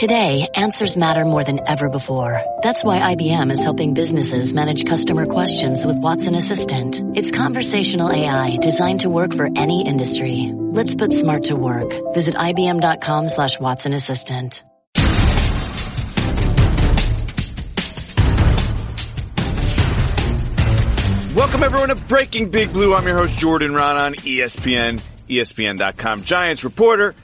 Today, answers matter more than ever before. That's why IBM is helping businesses manage customer questions with Watson Assistant. It's conversational AI designed to work for any industry. Let's put smart to work. Visit IBM.com slash Watson Assistant. Welcome everyone to Breaking Big Blue. I'm your host Jordan Raanan ESPN, ESPN.com Giants reporter.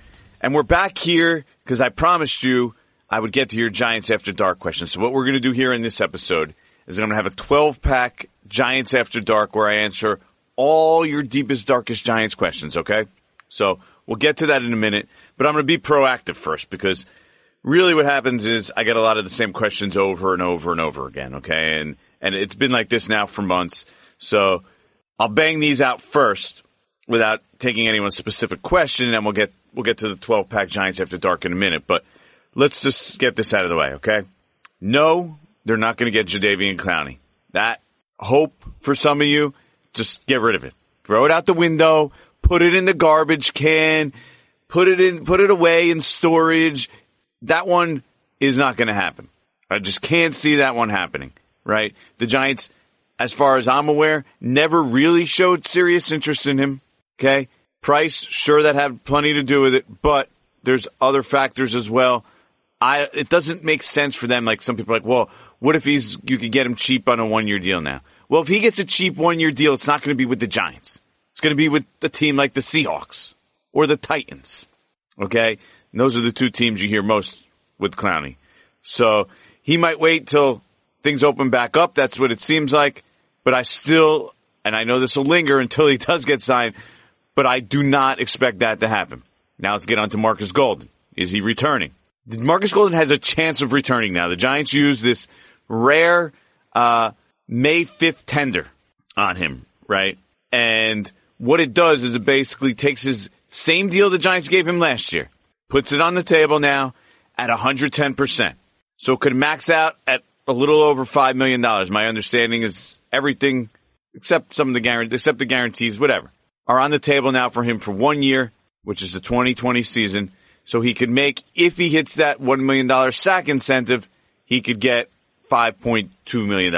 And we're back here because I promised you I would get to your Giants After Dark questions. So what we're going to do here in this episode is I'm going to have a 12 pack Giants After Dark where I answer all your deepest, darkest Giants questions, okay? So we'll get to that in a minute, but I'm going to be proactive first because really what happens is I get a lot of the same questions over and over and over again, okay? And, and it's been like this now for months. So I'll bang these out first without taking anyone's specific question, and we'll get we'll get to the 12 pack Giants after dark in a minute. But let's just get this out of the way, okay? No, they're not going to get Jadeveon Clowney. That hope for some of you, just get rid of it. Throw it out the window. Put it in the garbage can. Put it in. Put it away in storage. That one is not going to happen. I just can't see that one happening. Right? The Giants as far as I'm aware, never really showed serious interest in him. Okay. Price, sure, that had plenty to do with it, but there's other factors as well. I, it doesn't make sense for them. Like some people are like, well, what if he's, you could get him cheap on a one year deal now? Well, if he gets a cheap one year deal, it's not going to be with the Giants. It's going to be with a team like the Seahawks or the Titans. Okay. And those are the two teams you hear most with Clowney. So he might wait till things open back up. That's what it seems like. But I still, and I know this will linger until he does get signed, but I do not expect that to happen. Now let's get on to Marcus Golden. Is he returning? Marcus Golden has a chance of returning now. The Giants use this rare uh, May 5th tender on him, right? And what it does is it basically takes his same deal the Giants gave him last year, puts it on the table now at 110%. So it could max out at a little over $5 million. My understanding is everything except some of the guarantees, except the guarantees, whatever, are on the table now for him for one year, which is the 2020 season. So he could make, if he hits that $1 million sack incentive, he could get $5.2 million,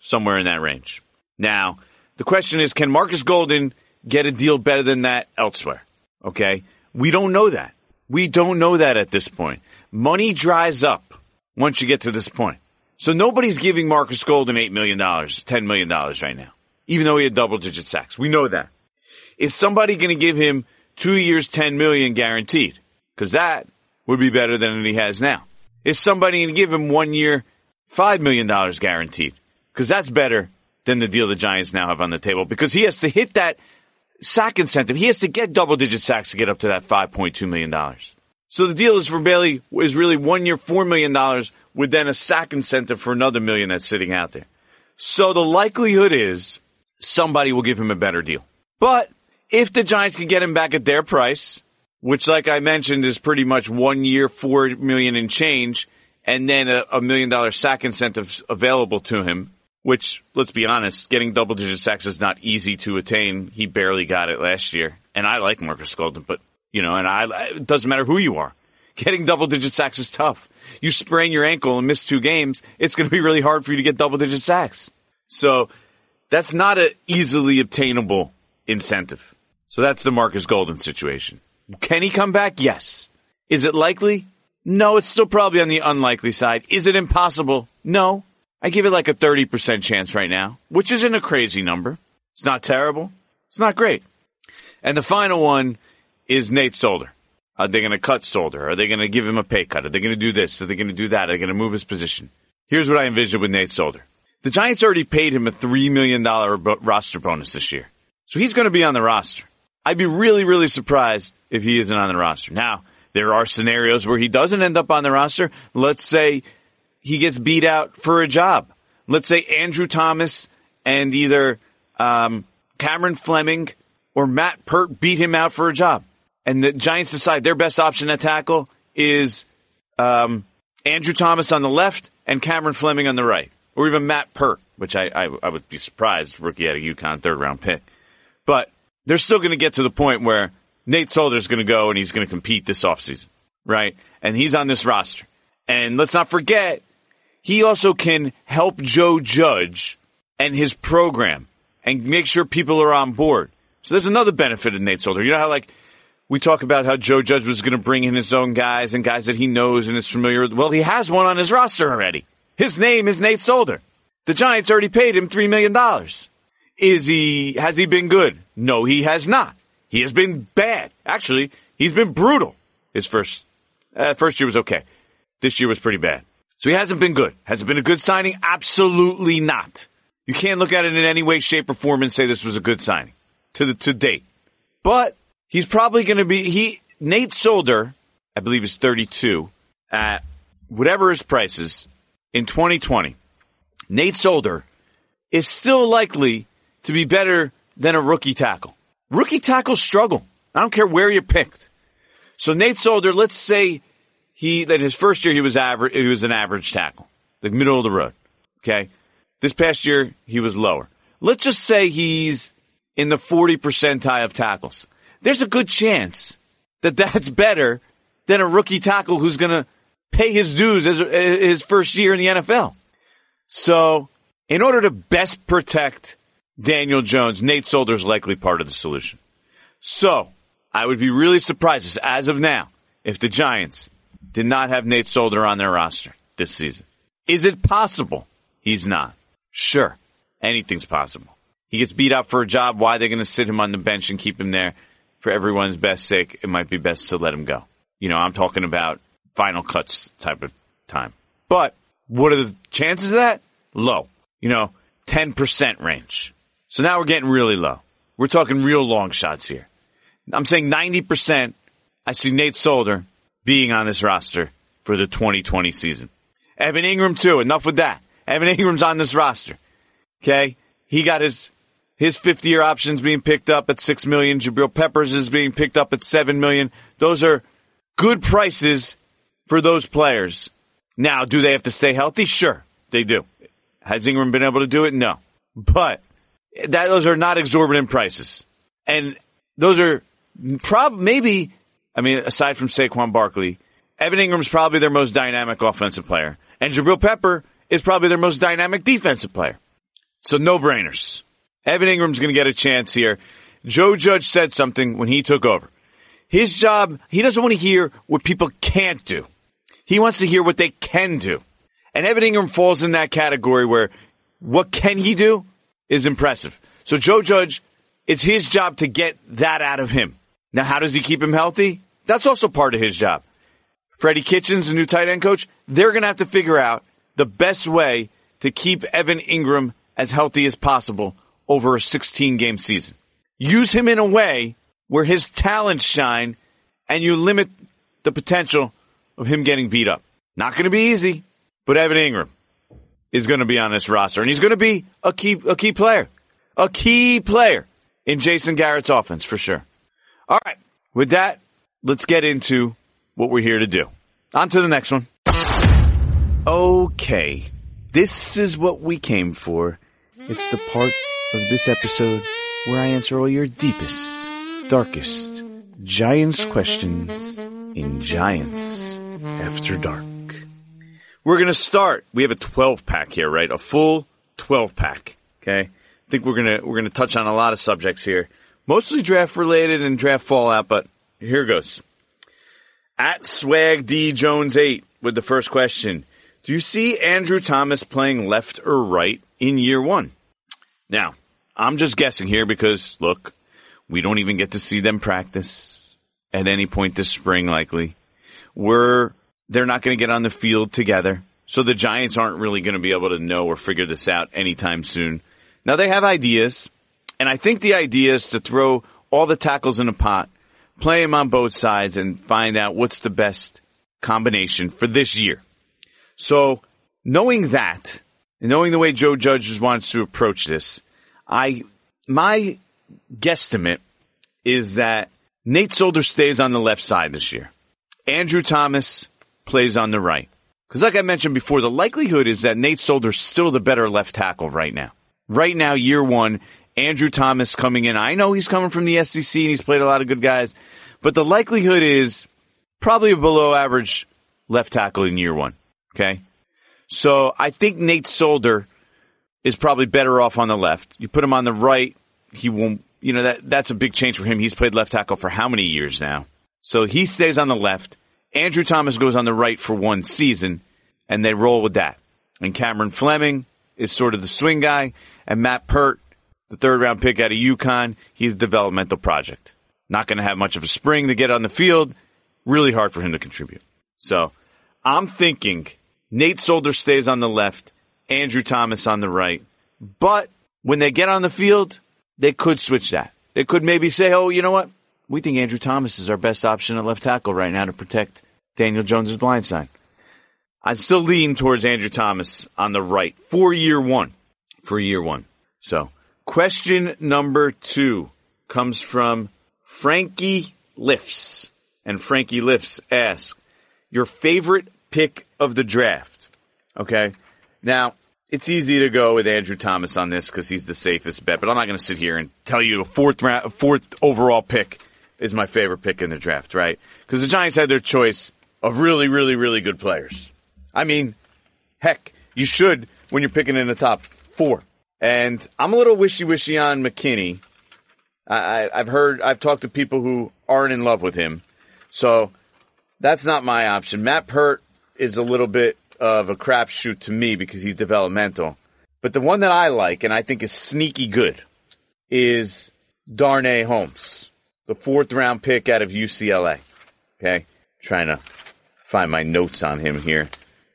somewhere in that range. Now, the question is, can Marcus Golden get a deal better than that elsewhere? Okay. We don't know that. We don't know that at this point. Money dries up once you get to this point. So nobody's giving Marcus Golden $8 million, $10 million right now, even though he had double digit sacks. We know that. Is somebody going to give him two years, 10 million guaranteed? Cause that would be better than what he has now. Is somebody going to give him one year, $5 million guaranteed? Cause that's better than the deal the Giants now have on the table because he has to hit that sack incentive. He has to get double digit sacks to get up to that $5.2 million. So the deal is for Bailey is really one year, $4 million with then a sack incentive for another million that's sitting out there. So the likelihood is somebody will give him a better deal. But if the Giants can get him back at their price, which like I mentioned is pretty much one year, four million in change, and then a, a million dollar sack incentive available to him, which let's be honest, getting double digit sacks is not easy to attain. He barely got it last year. And I like Marcus Golden, but you know, and I, it doesn't matter who you are. Getting double digit sacks is tough. You sprain your ankle and miss two games, it's going to be really hard for you to get double digit sacks. So that's not an easily obtainable incentive. So that's the Marcus Golden situation. Can he come back? Yes. Is it likely? No, it's still probably on the unlikely side. Is it impossible? No. I give it like a 30% chance right now, which isn't a crazy number. It's not terrible. It's not great. And the final one is Nate Solder. Are they going to cut Solder? Are they going to give him a pay cut? Are they going to do this? Are they going to do that? Are they going to move his position? Here's what I envision with Nate Solder. The Giants already paid him a $3 million roster bonus this year. So he's going to be on the roster. I'd be really, really surprised if he isn't on the roster. Now, there are scenarios where he doesn't end up on the roster. Let's say he gets beat out for a job. Let's say Andrew Thomas and either um, Cameron Fleming or Matt Peart beat him out for a job and the Giants decide their best option at tackle is um, Andrew Thomas on the left and Cameron Fleming on the right, or even Matt Peart, which I, I, I would be surprised rookie at a UConn third round pick. But they're still going to get to the point where Nate Solder's going to go and he's going to compete this offseason. right? And he's on this roster. And let's not forget, he also can help Joe Judge and his program and make sure people are on board. So there's another benefit of Nate Solder. You know how like we talk about how Joe Judge was going to bring in his own guys and guys that he knows and is familiar with. Well, he has one on his roster already. His name is Nate Solder. The Giants already paid him $3 million. Is he, has he been good? No, he has not. He has been bad. Actually, he's been brutal. His first, uh, first year was okay. This year was pretty bad. So he hasn't been good. Has it been a good signing? Absolutely not. You can't look at it in any way, shape, or form and say this was a good signing to the, to date. But he's probably going to be, he, Nate Solder, I believe is 32 at whatever his price is in 2020. Nate Solder is still likely to be better than a rookie tackle. Rookie tackles struggle. I don't care where you picked. So Nate Solder, let's say he, that his first year he was average, he was an average tackle, the middle of the road. Okay. This past year he was lower. Let's just say he's in the 40 percentile of tackles. There's a good chance that that's better than a rookie tackle who's going to pay his dues as his first year in the NFL. So in order to best protect Daniel Jones, Nate Solder is likely part of the solution. So I would be really surprised as of now if the Giants did not have Nate Solder on their roster this season. Is it possible? He's not. Sure. Anything's possible. He gets beat up for a job. Why are they're going to sit him on the bench and keep him there for everyone's best sake? It might be best to let him go. You know, I'm talking about final cuts type of time. But what are the chances of that? Low. You know, 10% range. So now we're getting really low. We're talking real long shots here. I'm saying 90% I see Nate Solder being on this roster for the 2020 season. Evan Engram too. Enough with that. Evan Engram's on this roster. Okay. He got his, his 50 year options being picked up at 6 million. Jabril Peppers is being picked up at 7 million. Those are good prices for those players. Now, do they have to stay healthy? Sure, they do. Has Engram been able to do it? No. But that, those are not exorbitant prices. And those are prob, maybe, I mean, aside from Saquon Barkley, Evan Engram's probably their most dynamic offensive player. And Jabril Pepper is probably their most dynamic defensive player. So no brainers. Evan Engram's going to get a chance here. Joe Judge said something when he took over. His job, he doesn't want to hear what people can't do. He wants to hear what they can do. And Evan Engram falls in that category where what can he do is impressive. So Joe Judge, it's his job to get that out of him. Now, how does he keep him healthy? That's also part of his job. Freddie Kitchens, the new tight end coach, they're going to have to figure out the best way to keep Evan Engram as healthy as possible over a 16 game season. Use him in a way where his talents shine and you limit the potential of him getting beat up. Not going to be easy, but Evan Engram is going to be on this roster and he's going to be a key, a key player, a key player in Jason Garrett's offense for sure. All right. With that, let's get into what we're here to do. On to the next one. Okay. This is what we came for. It's the part of this episode where I answer all your deepest, darkest Giants questions in Giants After Dark. We're going to start. We have a 12 pack here, right? A full 12 pack. Okay. I think we're going to, we're going to touch on a lot of subjects here, mostly draft related and draft fallout, but here goes. At Swag D Jones 8 with the first question. Do you see Andrew Thomas playing left or right in year one? Now, I'm just guessing here because look, we don't even get to see them practice at any point this spring likely. We're, they're not going to get on the field together. So the Giants aren't really going to be able to know or figure this out anytime soon. Now they have ideas, and I think the idea is to throw all the tackles in a pot, play them on both sides, and find out what's the best combination for this year. So knowing that, and knowing the way Joe Judge wants to approach this, I, my guesstimate is that Nate Solder stays on the left side this year. Andrew Thomas plays on the right. Cause like I mentioned before, the likelihood is that Nate Solder's still the better left tackle right now. Right now, year one, Andrew Thomas coming in. I know he's coming from the SEC and he's played a lot of good guys, but the likelihood is probably a below average left tackle in year one. Okay. So I think Nate Solder is probably better off on the left. You put him on the right, he won't, you know, that, that's a big change for him. He's played left tackle for how many years now? So he stays on the left. Andrew Thomas goes on the right for one season and they roll with that. And Cameron Fleming is sort of the swing guy and Matt Peart, the third round pick out of UConn, he's a developmental project. Not going to have much of a spring to get on the field. Really hard for him to contribute. So I'm thinking Nate Solder stays on the left, Andrew Thomas on the right. But when they get on the field, they could switch that. They could maybe say, oh, you know what? We think Andrew Thomas is our best option at left tackle right now to protect Daniel Jones' blind side. I'd still lean towards Andrew Thomas on the right for year one. For year one. So, question number two comes from Frankie Lifts. And Frankie Lifts asks, your favorite pick of the draft. Okay. Now, it's easy to go with Andrew Thomas on this because he's the safest bet, but I'm not going to sit here and tell you a fourth round, fourth overall pick is my favorite pick in the draft, right? Because the Giants had their choice of really, really, really good players. I mean, heck, you should when you're picking in the top four. And I'm a little wishy-wishy on McKinney. I, I've heard, I've talked to people who aren't in love with him. So that's not my option. Matt Peart is a little bit of a crapshoot to me because he's developmental. But the one that I like and I think is sneaky good is Darnay Holmes, the fourth round pick out of UCLA. Okay. Trying to find my notes on him here.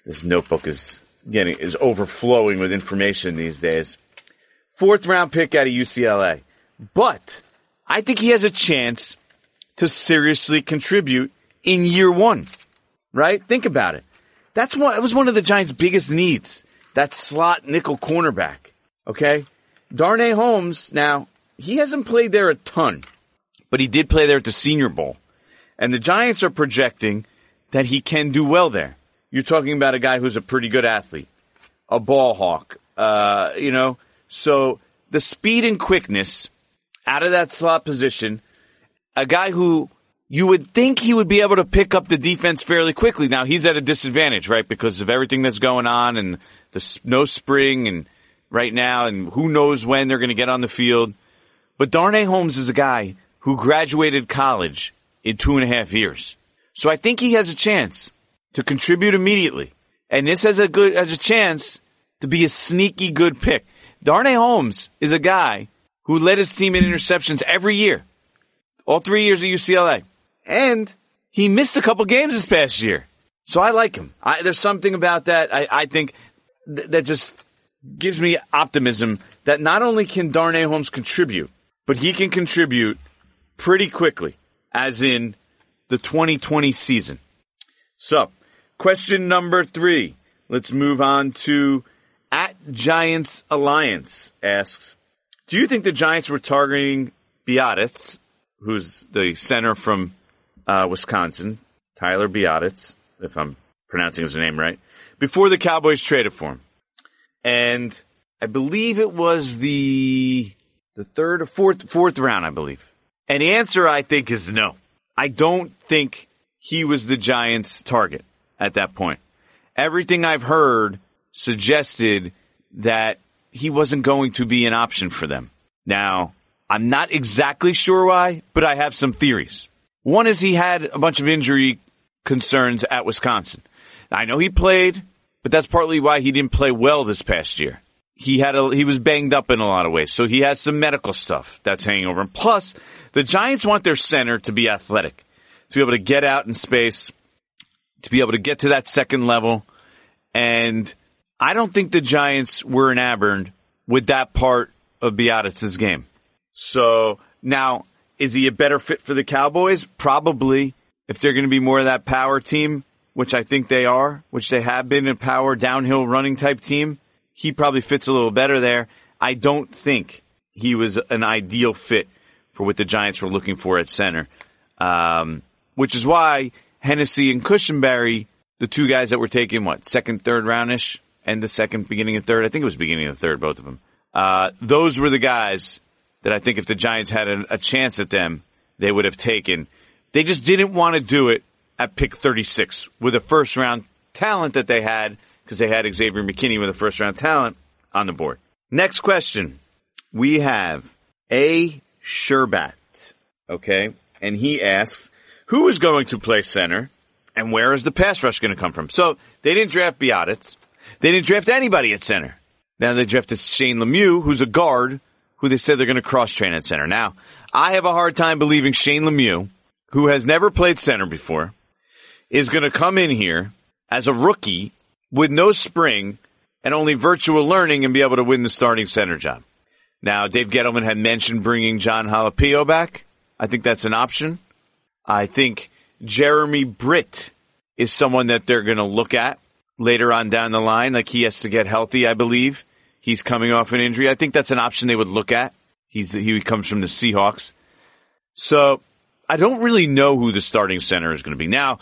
This notebook is getting, is overflowing with information these days. Fourth round pick out of UCLA. But I think he has a chance to seriously contribute in year one. Right? Think about it. That's one, it was one of the Giants' biggest needs. That slot nickel cornerback. Okay? Darnay Holmes, now, he hasn't played there a ton, but he did play there at the Senior Bowl. And the Giants are projecting that he can do well there. You're talking about a guy who's a pretty good athlete, a ball hawk, uh, you know, so the speed and quickness out of that slot position, a guy who you would think he would be able to pick up the defense fairly quickly. Now he's at a disadvantage, right? Because of everything that's going on and the no spring and right now and who knows when they're going to get on the field. But Darnay Holmes is a guy who graduated college in two and a half years. So I think he has a chance to contribute immediately. And this has a good, has a chance to be a sneaky good pick. Darnay Holmes is a guy who led his team in interceptions every year. All three years at UCLA. And he missed a couple games this past year. So I like him. I, there's something about that. I, I think th- that just gives me optimism that not only can Darnay Holmes contribute, but he can contribute pretty quickly, as in the 2020 season. So, question number three. Let's move on to at Giants Alliance asks, do you think the Giants were targeting Biadasz, who's the center from uh, Wisconsin, Tyler Biadasz, if I'm pronouncing his name right, before the Cowboys traded for him. And I believe it was the the third or fourth fourth round, I believe. And the answer I think is no. I don't think he was the Giants' target at that point. Everything I've heard suggested that he wasn't going to be an option for them. Now, I'm not exactly sure why, but I have some theories. One is he had a bunch of injury concerns at Wisconsin. I know he played, but that's partly why he didn't play well this past year. He had a, he was banged up in a lot of ways, so he has some medical stuff that's hanging over him. Plus, the Giants want their center to be athletic, to be able to get out in space, to be able to get to that second level, and I don't think the Giants were enamored with that part of Biadasz's game. So now is he a better fit for the Cowboys? Probably. If they're going to be more of that power team, which I think they are, which they have been a power downhill running type team, he probably fits a little better there. I don't think he was an ideal fit for what the Giants were looking for at center. Um, which is why Hennessy and Cushenberry, the two guys that were taken, what, second, third roundish, and the second, beginning of third, I think it was beginning of third, both of them. Uh, those were the guys that I think if the Giants had a, a chance at them, they would have taken. They just didn't want to do it at pick 36 with a first round talent that they had because they had Xavier McKinney with a first round talent on the board. Next question. We have A. Sherbat. Okay. And he asks, who is going to play center and where is the pass rush going to come from? So they didn't draft Biadasz. They didn't draft anybody at center. Now they drafted Shane Lemieux, who's a guard, who they said they're going to cross train at center. Now, I have a hard time believing Shane Lemieux, who has never played center before, is going to come in here as a rookie with no spring and only virtual learning and be able to win the starting center job. Now, Dave Gettleman had mentioned bringing John Halapio back. I think that's an option. I think Jeremy Britt is someone that they're going to look at later on down the line. Like he has to get healthy, I believe. He's coming off an injury. I think that's an option they would look at. He's he comes from the Seahawks. So I don't really know who the starting center is going to be. Now,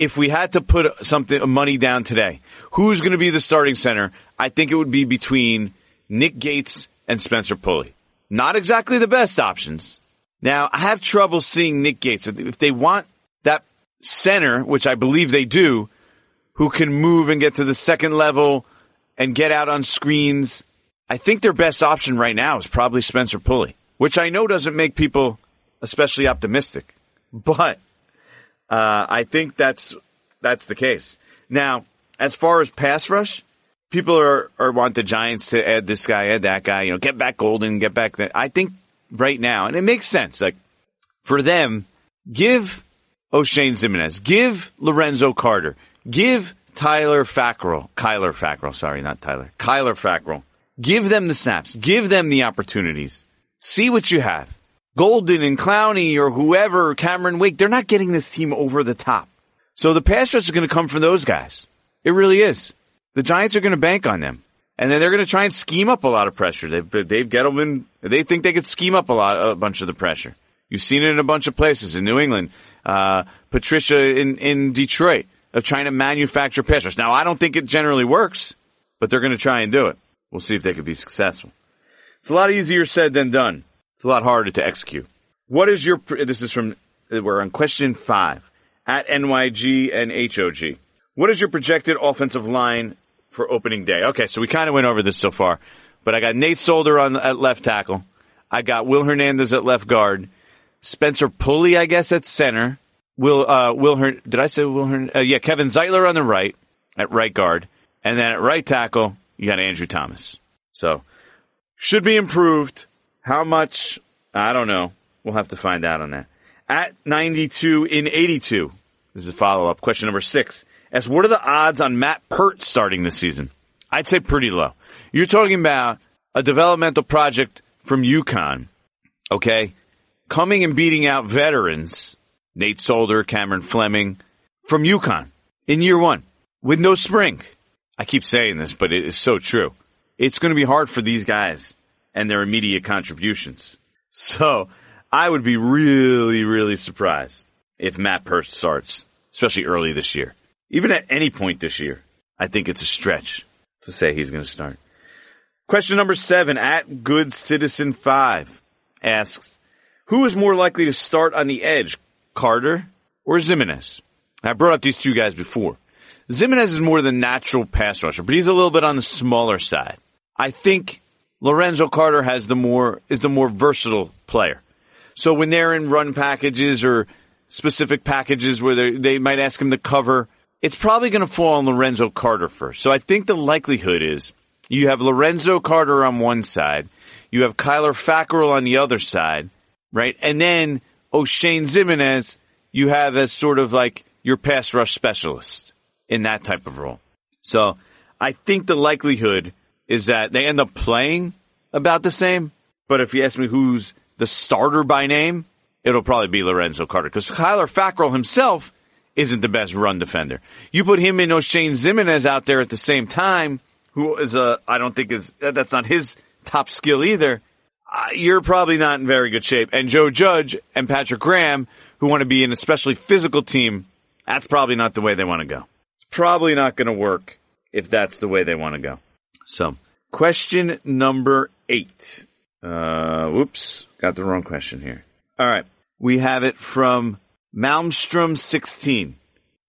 if we had to put something money down today, who's going to be the starting center? I think it would be between Nick Gates and Spencer Pulley. Not exactly the best options. Now, I have trouble seeing Nick Gates. If they want that center, which I believe they do, who can move and get to the second level and get out on screens, I think their best option right now is probably Spencer Pulley, which I know doesn't make people especially optimistic, but uh, I think that's that's the case. Now, as far as pass rush, people are, are want the Giants to add this guy, add that guy, you know, get back Golden, get back that. I think right now, and it makes sense, like for them, give Oshane Ximines, give Lorenzo Carter, give Tyler Fackrell, Kyler Fackrell, sorry, not Tyler, Kyler Fackrell. Give them the snaps, give them the opportunities. See what you have. Golden and Clowney or whoever, Cameron Wake, they're not getting this team over the top. So the pass rush is going to come from those guys. It really is. The Giants are going to bank on them. And then they're going to try and scheme up a lot of pressure. They've, Dave Gettleman, they think they could scheme up a lot, a bunch of the pressure. You've seen it in a bunch of places in New England, uh, Patricia in, in Detroit of trying to manufacture pass rush. Now, I don't think it generally works, but they're going to try and do it. We'll see if they could be successful. It's a lot easier said than done. It's a lot harder to execute. What is your, this is from, we're on question five at NYG and HOG. What is your projected offensive line for opening day? Okay, so we kind of went over this so far, but I got Nate Solder on at left tackle. I got Will Hernandez at left guard. Spencer Pulley, I guess, at center. Will, uh, Will, Her- did I say Will, uh, yeah, Kevin Zeitler on the right at right guard. And then at right tackle, you got Andrew Thomas. So, should be improved. How much? I don't know. We'll have to find out on that. At 92 in 82. This is a follow up. Question number six. As what are the odds on Matt Peart starting this season? I'd say pretty low. You're talking about a developmental project from UConn. Okay. Coming and beating out veterans, Nate Solder, Cameron Fleming from UConn in year one with no spring. I keep saying this, but it is so true. It's going to be hard for these guys and their immediate contributions. So I would be really, really surprised if Matt Peart starts, especially early this year. Even at any point this year, I think it's a stretch to say he's going to start. Question number seven at Good Citizen 5 asks, who is more likely to start on the edge, Carter or Ximines? I brought up these two guys before. Ximines is more the natural pass rusher, but he's a little bit on the smaller side. I think Lorenzo Carter has the more, is the more versatile player. So when they're in run packages or specific packages where they, they might ask him to cover, it's probably going to fall on Lorenzo Carter first. So I think the likelihood is you have Lorenzo Carter on one side, you have Kyler Fackrell on the other side, right? And then Oshane Ximines, you have as sort of like your pass rush specialist in that type of role. So I think the likelihood is that they end up playing about the same. But if you ask me who's the starter by name, it'll probably be Lorenzo Carter because Kyler Fackrell himself isn't the best run defender. You put him in Oshane Ximines out there at the same time, who is a, I don't think is, that's not his top skill either. Uh, you're probably not in very good shape. And Joe Judge and Patrick Graham, who want to be an especially physical team, that's probably not the way they want to go It's probably not going to work if that's the way they want to go. So, question number eight. Uh, whoops, got the wrong question here. All right. We have it from Malmstrom 16.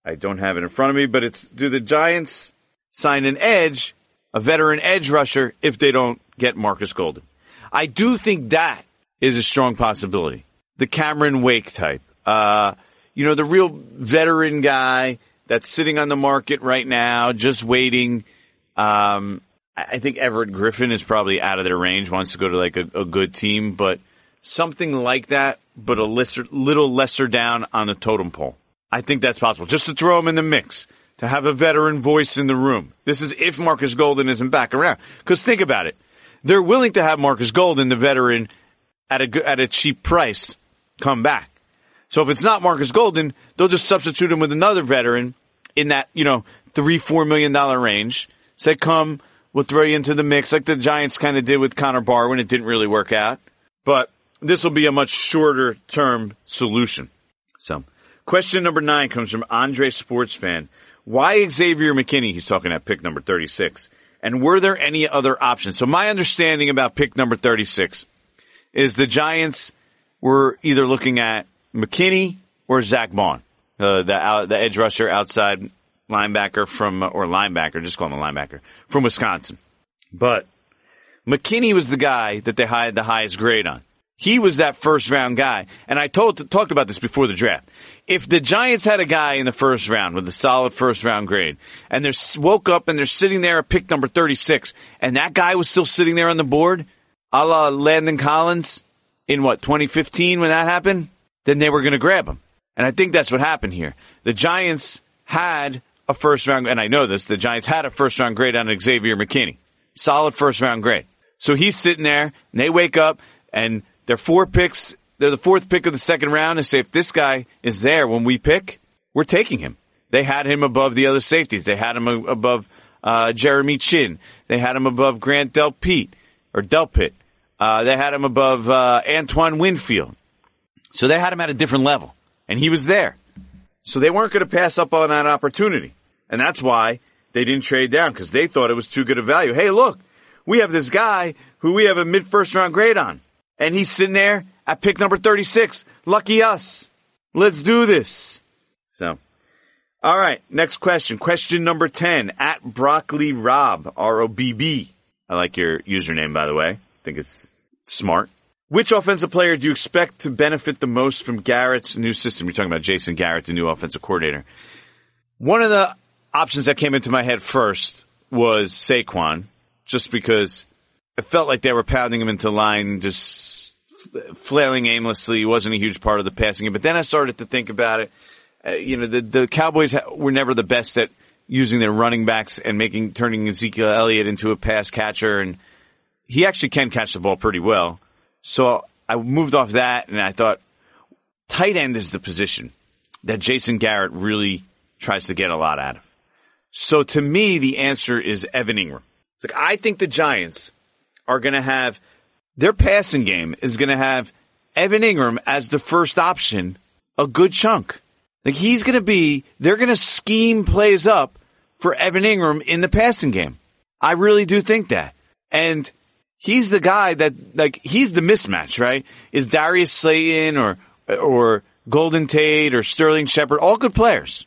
I don't have it in front of me, but it's do the Giants sign an edge, a veteran edge rusher, if they don't get Marcus Golden? I do think that is a strong possibility. The Cameron Wake type. Uh, you know, the real veteran guy that's sitting on the market right now, just waiting. Um, I think Everson Griffen is probably out of their range, wants to go to like a, a good team, but something like that, but a lesser, little lesser down on the totem pole. I think that's possible. Just to throw him in the mix, to have a veteran voice in the room. This is if Marcus Golden isn't back around. Cause think about it. They're willing to have Marcus Golden, the veteran, at a, at a cheap price, come back. So if it's not Marcus Golden, they'll just substitute him with another veteran in that, you know, three, four million dollar range. Say, come, we'll throw you into the mix like the Giants kind of did with Connor Barr when it didn't really work out. But this will be a much shorter term solution. So question number nine comes from Andre Sports Fan. Why Xavier McKinney? He's talking at pick number 36. And were there any other options? So my understanding about pick number 36 is the Giants were either looking at McKinney or Zack Baun, uh, the the edge rusher outside linebacker from or linebacker, just call him a linebacker from Wisconsin. But McKinney was the guy that they had the highest grade on. He was that first round guy, and I told talked about this before the draft. If the Giants had a guy in the first round with a solid first round grade, and they woke up and they're sitting there at pick number thirty six, and that guy was still sitting there on the board, a la Landon Collins in what 2015 when that happened, then they were going to grab him. And I think that's what happened here. The Giants had a first round, and I know this, the Giants had a first round grade on Xavier McKinney. Solid first round grade. So he's sitting there, and they wake up, and they're four picks, they're the fourth pick of the second round, and say, if this guy is there when we pick, we're taking him. They had him above the other safeties. They had him above uh, Jeremy Chinn. They had him above Grant Del Delpit, or Delpit. Uh, they had him above uh, Antoine Winfield. So they had him at a different level, and he was there. So they weren't going to pass up on that opportunity. And that's why they didn't trade down because they thought it was too good a value. Hey, look, we have this guy who we have a mid first round grade on and he's sitting there at pick number 36. Lucky us. Let's do this. So, all right. Next question. Question number 10 at Broccoli Rob, R-O-B-B. I like your username, by the way. I think it's smart. Which offensive player do you expect to benefit the most from Garrett's new system? You're talking about Jason Garrett, the new offensive coordinator. One of the options that came into my head first was Saquon, just because it felt like they were pounding him into line, just flailing aimlessly. He wasn't a huge part of the passing game. But then I started to think about it. Uh, you know, the, the Cowboys were never the best at using their running backs and making, turning Ezekiel Elliott into a pass catcher. And he actually can catch the ball pretty well. So I moved off that and I thought tight end is the position that Jason Garrett really tries to get a lot out of. So to me, the answer is Evan Engram. It's like, I think the Giants are going to have their passing game is going to have Evan Engram as the first option a good chunk. Like he's going to be, they're going to scheme plays up for Evan Engram in the passing game. I really do think that. And he's the guy that like he's the mismatch, right? Is Darius Slayton or or Golden Tate or Sterling Shepard all good players?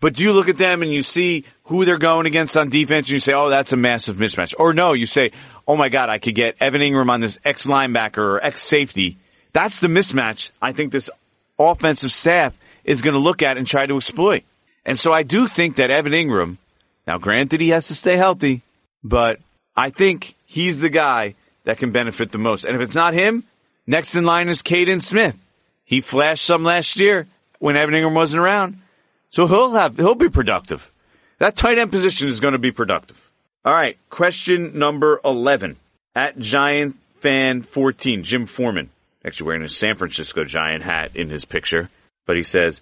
But do you look at them and you see who they're going against on defense and you say, oh, that's a massive mismatch? Or no, you say, oh my God, I could get Evan Engram on this ex linebacker or ex safety. That's the mismatch I think this offensive staff is going to look at and try to exploit. And so I do think that Evan Engram, now granted he has to stay healthy, but I think he's the guy that can benefit the most. And if it's not him, next in line is Kaden Smith. He flashed some last year when Evan Ingram wasn't around. So he'll have, he'll be productive. That tight end position is going to be productive. All right. Question number 11 at Giant fan 14, Jim Foreman. Actually wearing a San Francisco Giant hat in his picture, but he says,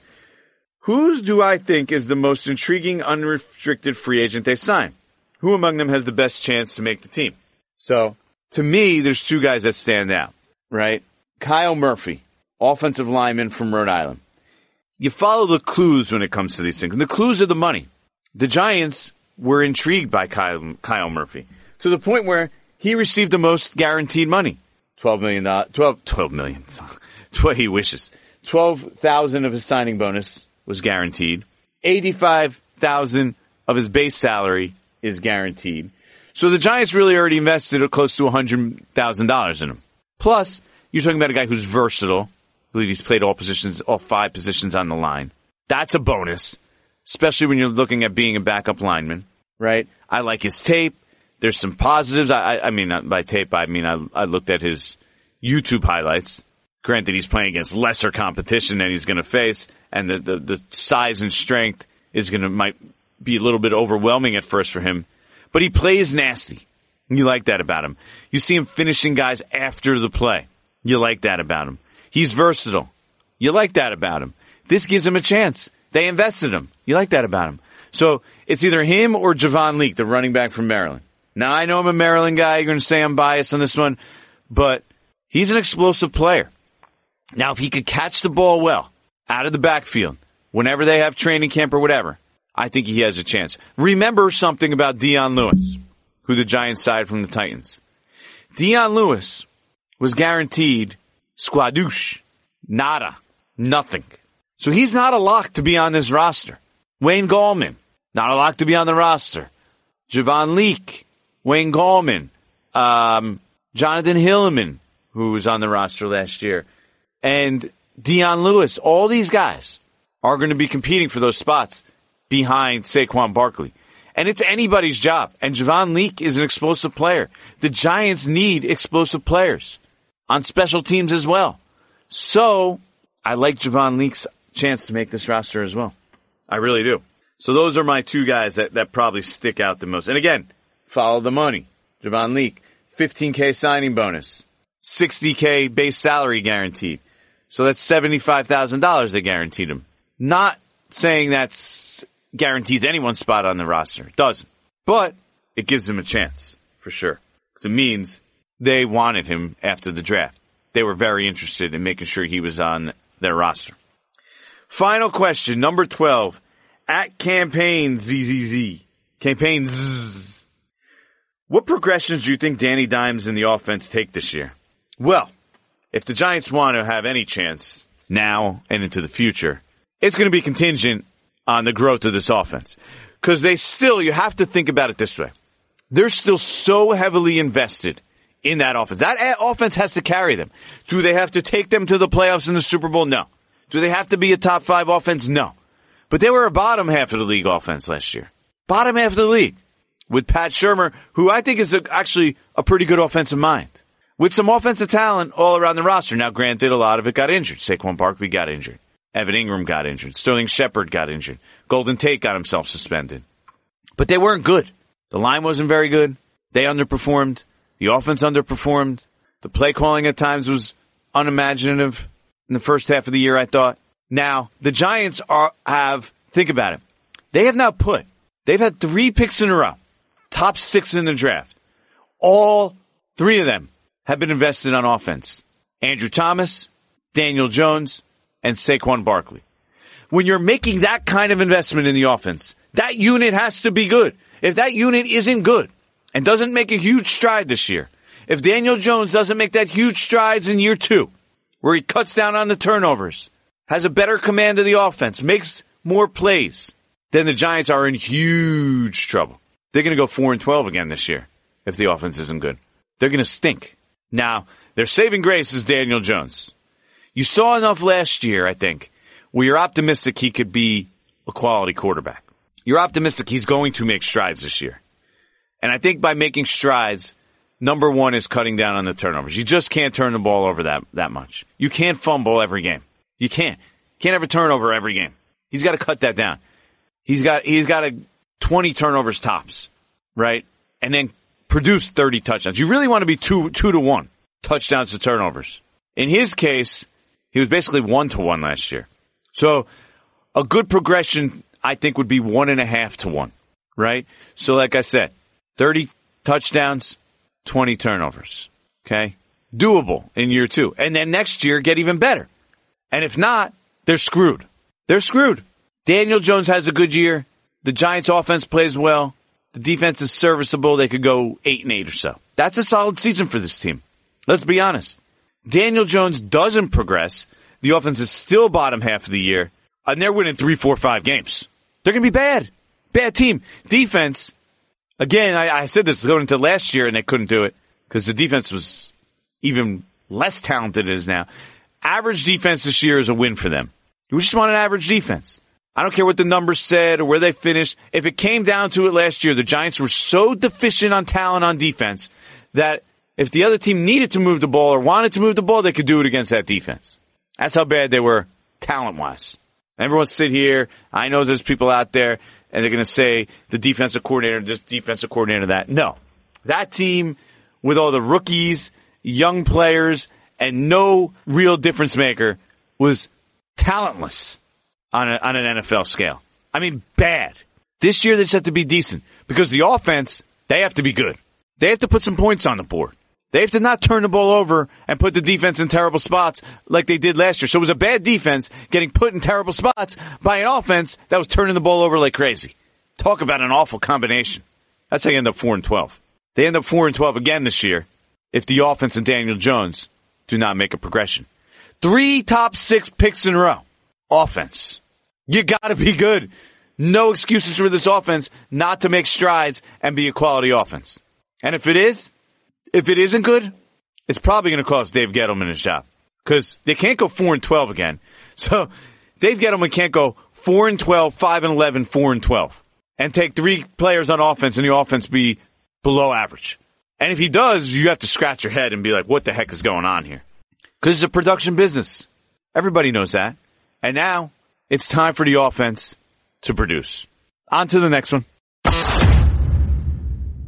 whose do I think is the most intriguing unrestricted free agent they sign? Who among them has the best chance to make the team? So to me, there's two guys that stand out, right? Kyle Murphy, offensive lineman from Rhode Island. You follow the clues when it comes to these things. And the clues are the money. The Giants were intrigued by Kyle, Kyle Murphy to the point where he received the most guaranteed money. $12 million, 12, 12 million. It's what he wishes. 12,000 of his signing bonus was guaranteed. 85,000 of his base salary is guaranteed. So the Giants really already invested close to $100,000 in him. Plus, you're talking about a guy who's versatile. I believe he's played all positions, all five positions on the line. That's a bonus, especially when you're looking at being a backup lineman, right? I like his tape. There's some positives. I, I mean, by tape, I mean, I, I looked at his YouTube highlights. Granted, he's playing against lesser competition than he's going to face, and the, the, the size and strength is going to might be a little bit overwhelming at first for him. But he plays nasty. You like that about him. You see him finishing guys after the play. You like that about him. He's versatile. You like that about him. This gives him a chance. They invested him. You like that about him. So it's either him or Javon Leake, the running back from Maryland. Now I know I'm a Maryland guy. You're going to say I'm biased on this one, but he's an explosive player. Now if he could catch the ball well out of the backfield, whenever they have training camp or whatever, I think he has a chance. Remember something about Dion Lewis, who the Giants signed from the Titans. Dion Lewis was guaranteed squadouche, nada, nothing. So he's not a lock to be on this roster. Wayne Gallman, not a lock to be on the roster. Javon Leake, Wayne Gallman, um, Jonathan Hilliman, who was on the roster last year, and Dion Lewis. All these guys are going to be competing for those spots behind Saquon Barkley. And it's anybody's job. And Javon Leake is an explosive player. The Giants need explosive players on special teams as well. So I like Javon Leake's chance to make this roster as well. I really do. So those are my two guys that, that probably stick out the most. And again, follow the money. Javon Leake, 15K signing bonus, 60K base salary guaranteed. So that's $75,000 they guaranteed him. Not saying that's guarantees anyone's spot on the roster. It doesn't. But it gives him a chance, for sure. Because it means they wanted him after the draft. They were very interested in making sure he was on their roster. Final question, number 12. At campaign ZZZ. Campaign ZZZ. What progressions do you think Danny Dimes and the offense take this year? Well, if the Giants want to have any chance now and into the future, it's going to be contingent on the growth of this offense. Cause they still, you have to think about it this way. They're still so heavily invested in that offense. That offense has to carry them. Do they have to take them to the playoffs in the Super Bowl? No. Do they have to be a top five offense? No. But they were a bottom half of the league offense last year. Bottom half of the league with Pat Shurmur, who I think is a, actually a pretty good offensive mind with some offensive talent all around the roster. Now, granted, a lot of it got injured. Saquon Barkley got injured. Evan Engram got injured. Sterling Shepard got injured. Golden Tate got himself suspended. But they weren't good. The line wasn't very good. They underperformed. The offense underperformed. The play calling at times was unimaginative in the first half of the year, I thought. Now, the Giants are, have, think about it. They have now put, they've had three picks in a row. Top six in the draft. All three of them have been invested on offense. Andrew Thomas, Daniel Jones, and Saquon Barkley. When you're making that kind of investment in the offense, that unit has to be good. If that unit isn't good and doesn't make a huge stride this year, if Daniel Jones doesn't make that huge strides in year two, where he cuts down on the turnovers, has a better command of the offense, makes more plays, then the Giants are in huge trouble. They're going to go 4 and 12 again this year if the offense isn't good. They're going to stink. Now, their saving grace is Daniel Jones. You saw enough last year, I think, where you're optimistic he could be a quality quarterback. You're optimistic he's going to make strides this year. And I think by making strides, number one is cutting down on the turnovers. You just can't turn the ball over that, that much. You can't fumble every game. You can't. Can't have a turnover every game. He's got to cut that down. He's got, he's got a 20 turnovers tops, right? And then produce 30 touchdowns. You really want to be two, two to one touchdowns to turnovers. In his case, he was basically one to one last year. So a good progression, I think, would be one and a half to one, right? So like I said, 30 touchdowns, 20 turnovers. Okay. Doable in year two. And then next year get even better. And if not, they're screwed. They're screwed. Daniel Jones has a good year. The Giants offense plays well. The defense is serviceable. They could go eight and eight or so. That's a solid season for this team. Let's be honest. Daniel Jones doesn't progress, the offense is still bottom half of the year, and they're winning three, four, five games. They're going to be bad. Bad team. Defense, again, I, I said this going into last year and they couldn't do it because the defense was even less talented than it is now. Average defense this year is a win for them. We just want an average defense. I don't care what the numbers said or where they finished. If it came down to it last year, the Giants were so deficient on talent on defense that if the other team needed to move the ball or wanted to move the ball, they could do it against that defense. That's how bad they were talent wise. Everyone sit here. I know there's people out there and they're going to say the defensive coordinator, this defensive coordinator, that. No. That team with all the rookies, young players, and no real difference maker was talentless on, a, on an NFL scale. I mean, bad. This year they just have to be decent because the offense, they have to be good. They have to put some points on the board. They have to not turn the ball over and put the defense in terrible spots like they did last year. So it was a bad defense getting put in terrible spots by an offense that was turning the ball over like crazy. Talk about an awful combination. That's how you end up 4 and 12. They end up 4 and 12 again this year if the offense and Daniel Jones do not make a progression. Three top six picks in a row. Offense. You gotta be good. No excuses for this offense not to make strides and be a quality offense. And if it is, if it isn't good, it's probably going to cost Dave Gettleman his job because they can't go four and twelve again. So Dave Gettleman can't go four and 12, 5 and 11, 4 and 12 and take three players on offense and the offense be below average. And if he does, you have to scratch your head and be like, what the heck is going on here? Because it's a production business. Everybody knows that. And now it's time for the offense to produce. On to the next one.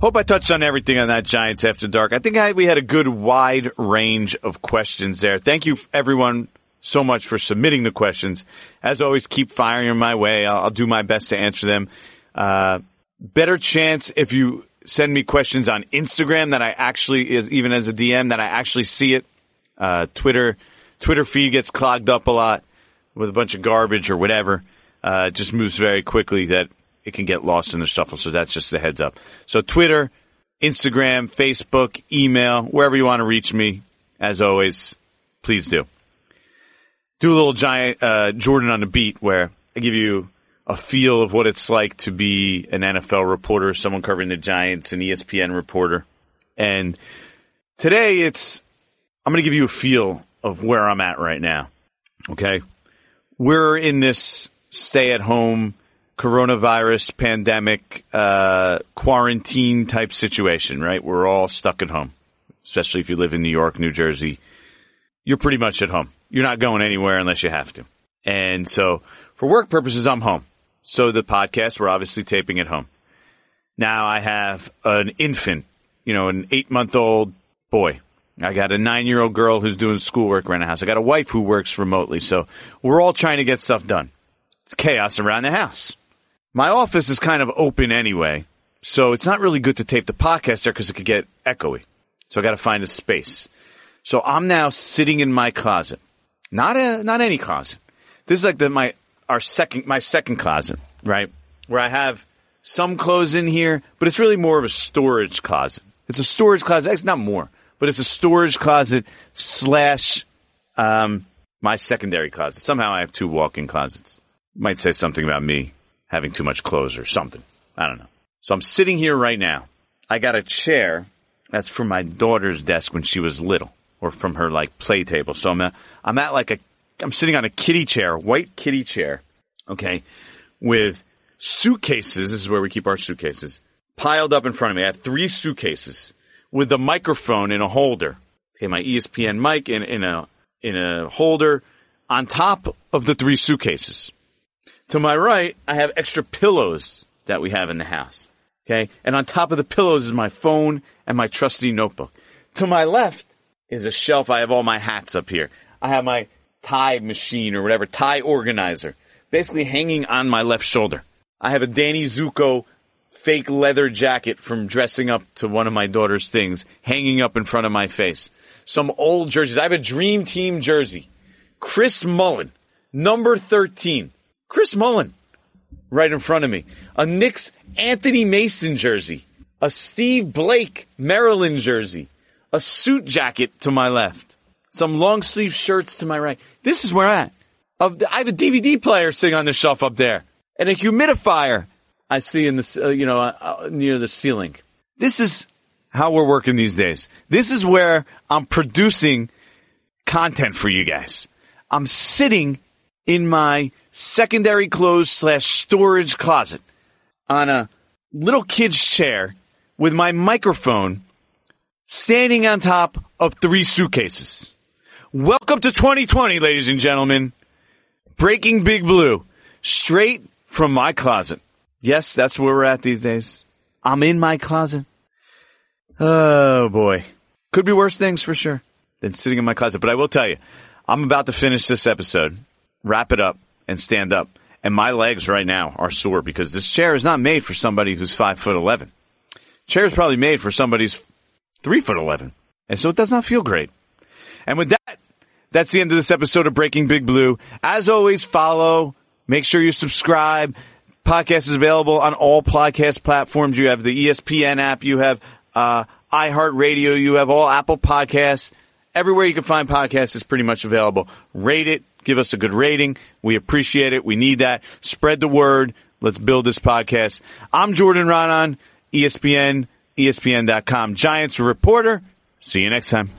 Hope I touched on everything on that Giants After Dark. I think I, we had a good wide range of questions there. Thank you everyone so much for submitting the questions. As always, keep firing my way. I'll, I'll do my best to answer them. Uh, better chance if you send me questions on Instagram that I actually is even as a DM that I actually see it. Uh, Twitter, Twitter feed gets clogged up a lot with a bunch of garbage or whatever. Uh, it just moves very quickly that it can get lost in the shuffle. So that's just the heads up. So Twitter, Instagram, Facebook, email, wherever you want to reach me, as always, please do. Do a little giant uh, Jordan on the beat where I give you a feel of what it's like to be an NFL reporter, someone covering the Giants, an ESPN reporter. And today it's, I'm going to give you a feel of where I'm at right now. Okay. We're in this stay at home coronavirus pandemic uh, quarantine type situation, right? We're all stuck at home, especially if you live in New York, New Jersey. You're pretty much at home. You're not going anywhere unless you have to. And so, for work purposes, I'm home. So the podcast, we're obviously taping at home. Now I have an infant, you know, an eight month old boy. I got a nine year old girl who's doing schoolwork around the house. I got a wife who works remotely. So we're all trying to get stuff done. It's chaos around the house. My office is kind of open anyway, so it's not really good to tape the podcast there because it could get echoey. So I got to find a space. So I'm now sitting in my closet, not a not any closet. This is like the my our second my second closet, right? Where I have some clothes in here, but it's really more of a storage closet. It's a storage closet. It's not more, but it's a storage closet slash um, my secondary closet. Somehow I have two walk-in closets. Might say something about me having too much clothes or something. I don't know. So I'm sitting here right now. I got a chair that's from my daughter's desk when she was little or from her like play table. So I'm at, I'm at like a, I'm sitting on a kitty chair, white kitty chair. Okay. With suitcases. This is where we keep our suitcases piled up in front of me. I have three suitcases with the microphone in a holder. Okay. My ESPN mic in, in a, in a holder on top of the three suitcases. To my right, I have extra pillows that we have in the house. Okay. And on top of the pillows is my phone and my trusty notebook. To my left is a shelf. I have all my hats up here. I have my tie machine or whatever, tie organizer, basically hanging on my left shoulder. I have a Danny Zuko fake leather jacket from dressing up to one of my daughter's things hanging up in front of my face. Some old jerseys. I have a dream team jersey. Chris Mullin, number 13. Chris Mullin, right in front of me. A Knicks Anthony Mason jersey. A Steve Blake Maryland jersey. A suit jacket to my left. Some long sleeve shirts to my right. This is where I'm at. I have a DVD player sitting on the shelf up there. and a humidifier I see in the, uh, you know, uh, uh, near the ceiling. This is how we're working these days. This is where I'm producing content for you guys. I'm sitting in my secondary clothes slash storage closet on a little kid's chair with my microphone standing on top of three suitcases. Welcome to 2020, ladies and gentlemen. Breaking Big Blue, straight from my closet. Yes, that's where we're at these days. I'm in my closet. Oh boy. Could be worse things for sure than sitting in my closet. But I will tell you, I'm about to finish this episode, wrap it up, and stand up. And my legs right now are sore because this chair is not made for somebody who's five foot eleven. Chair is probably made for somebody's three foot eleven. And so it does not feel great. And with that, that's the end of this episode of Breaking Big Blue. As always, follow, make sure you subscribe. Podcast is available on all podcast platforms. You have the ESPN app, you have uh, iHeartRadio, you have all Apple Podcasts. Everywhere you can find podcasts is pretty much available. Rate it, give us a good rating. We appreciate it. We need that. Spread the word. Let's build this podcast. I'm Jordan Raanan, ESPN, ESPN.com Giants reporter. See you next time.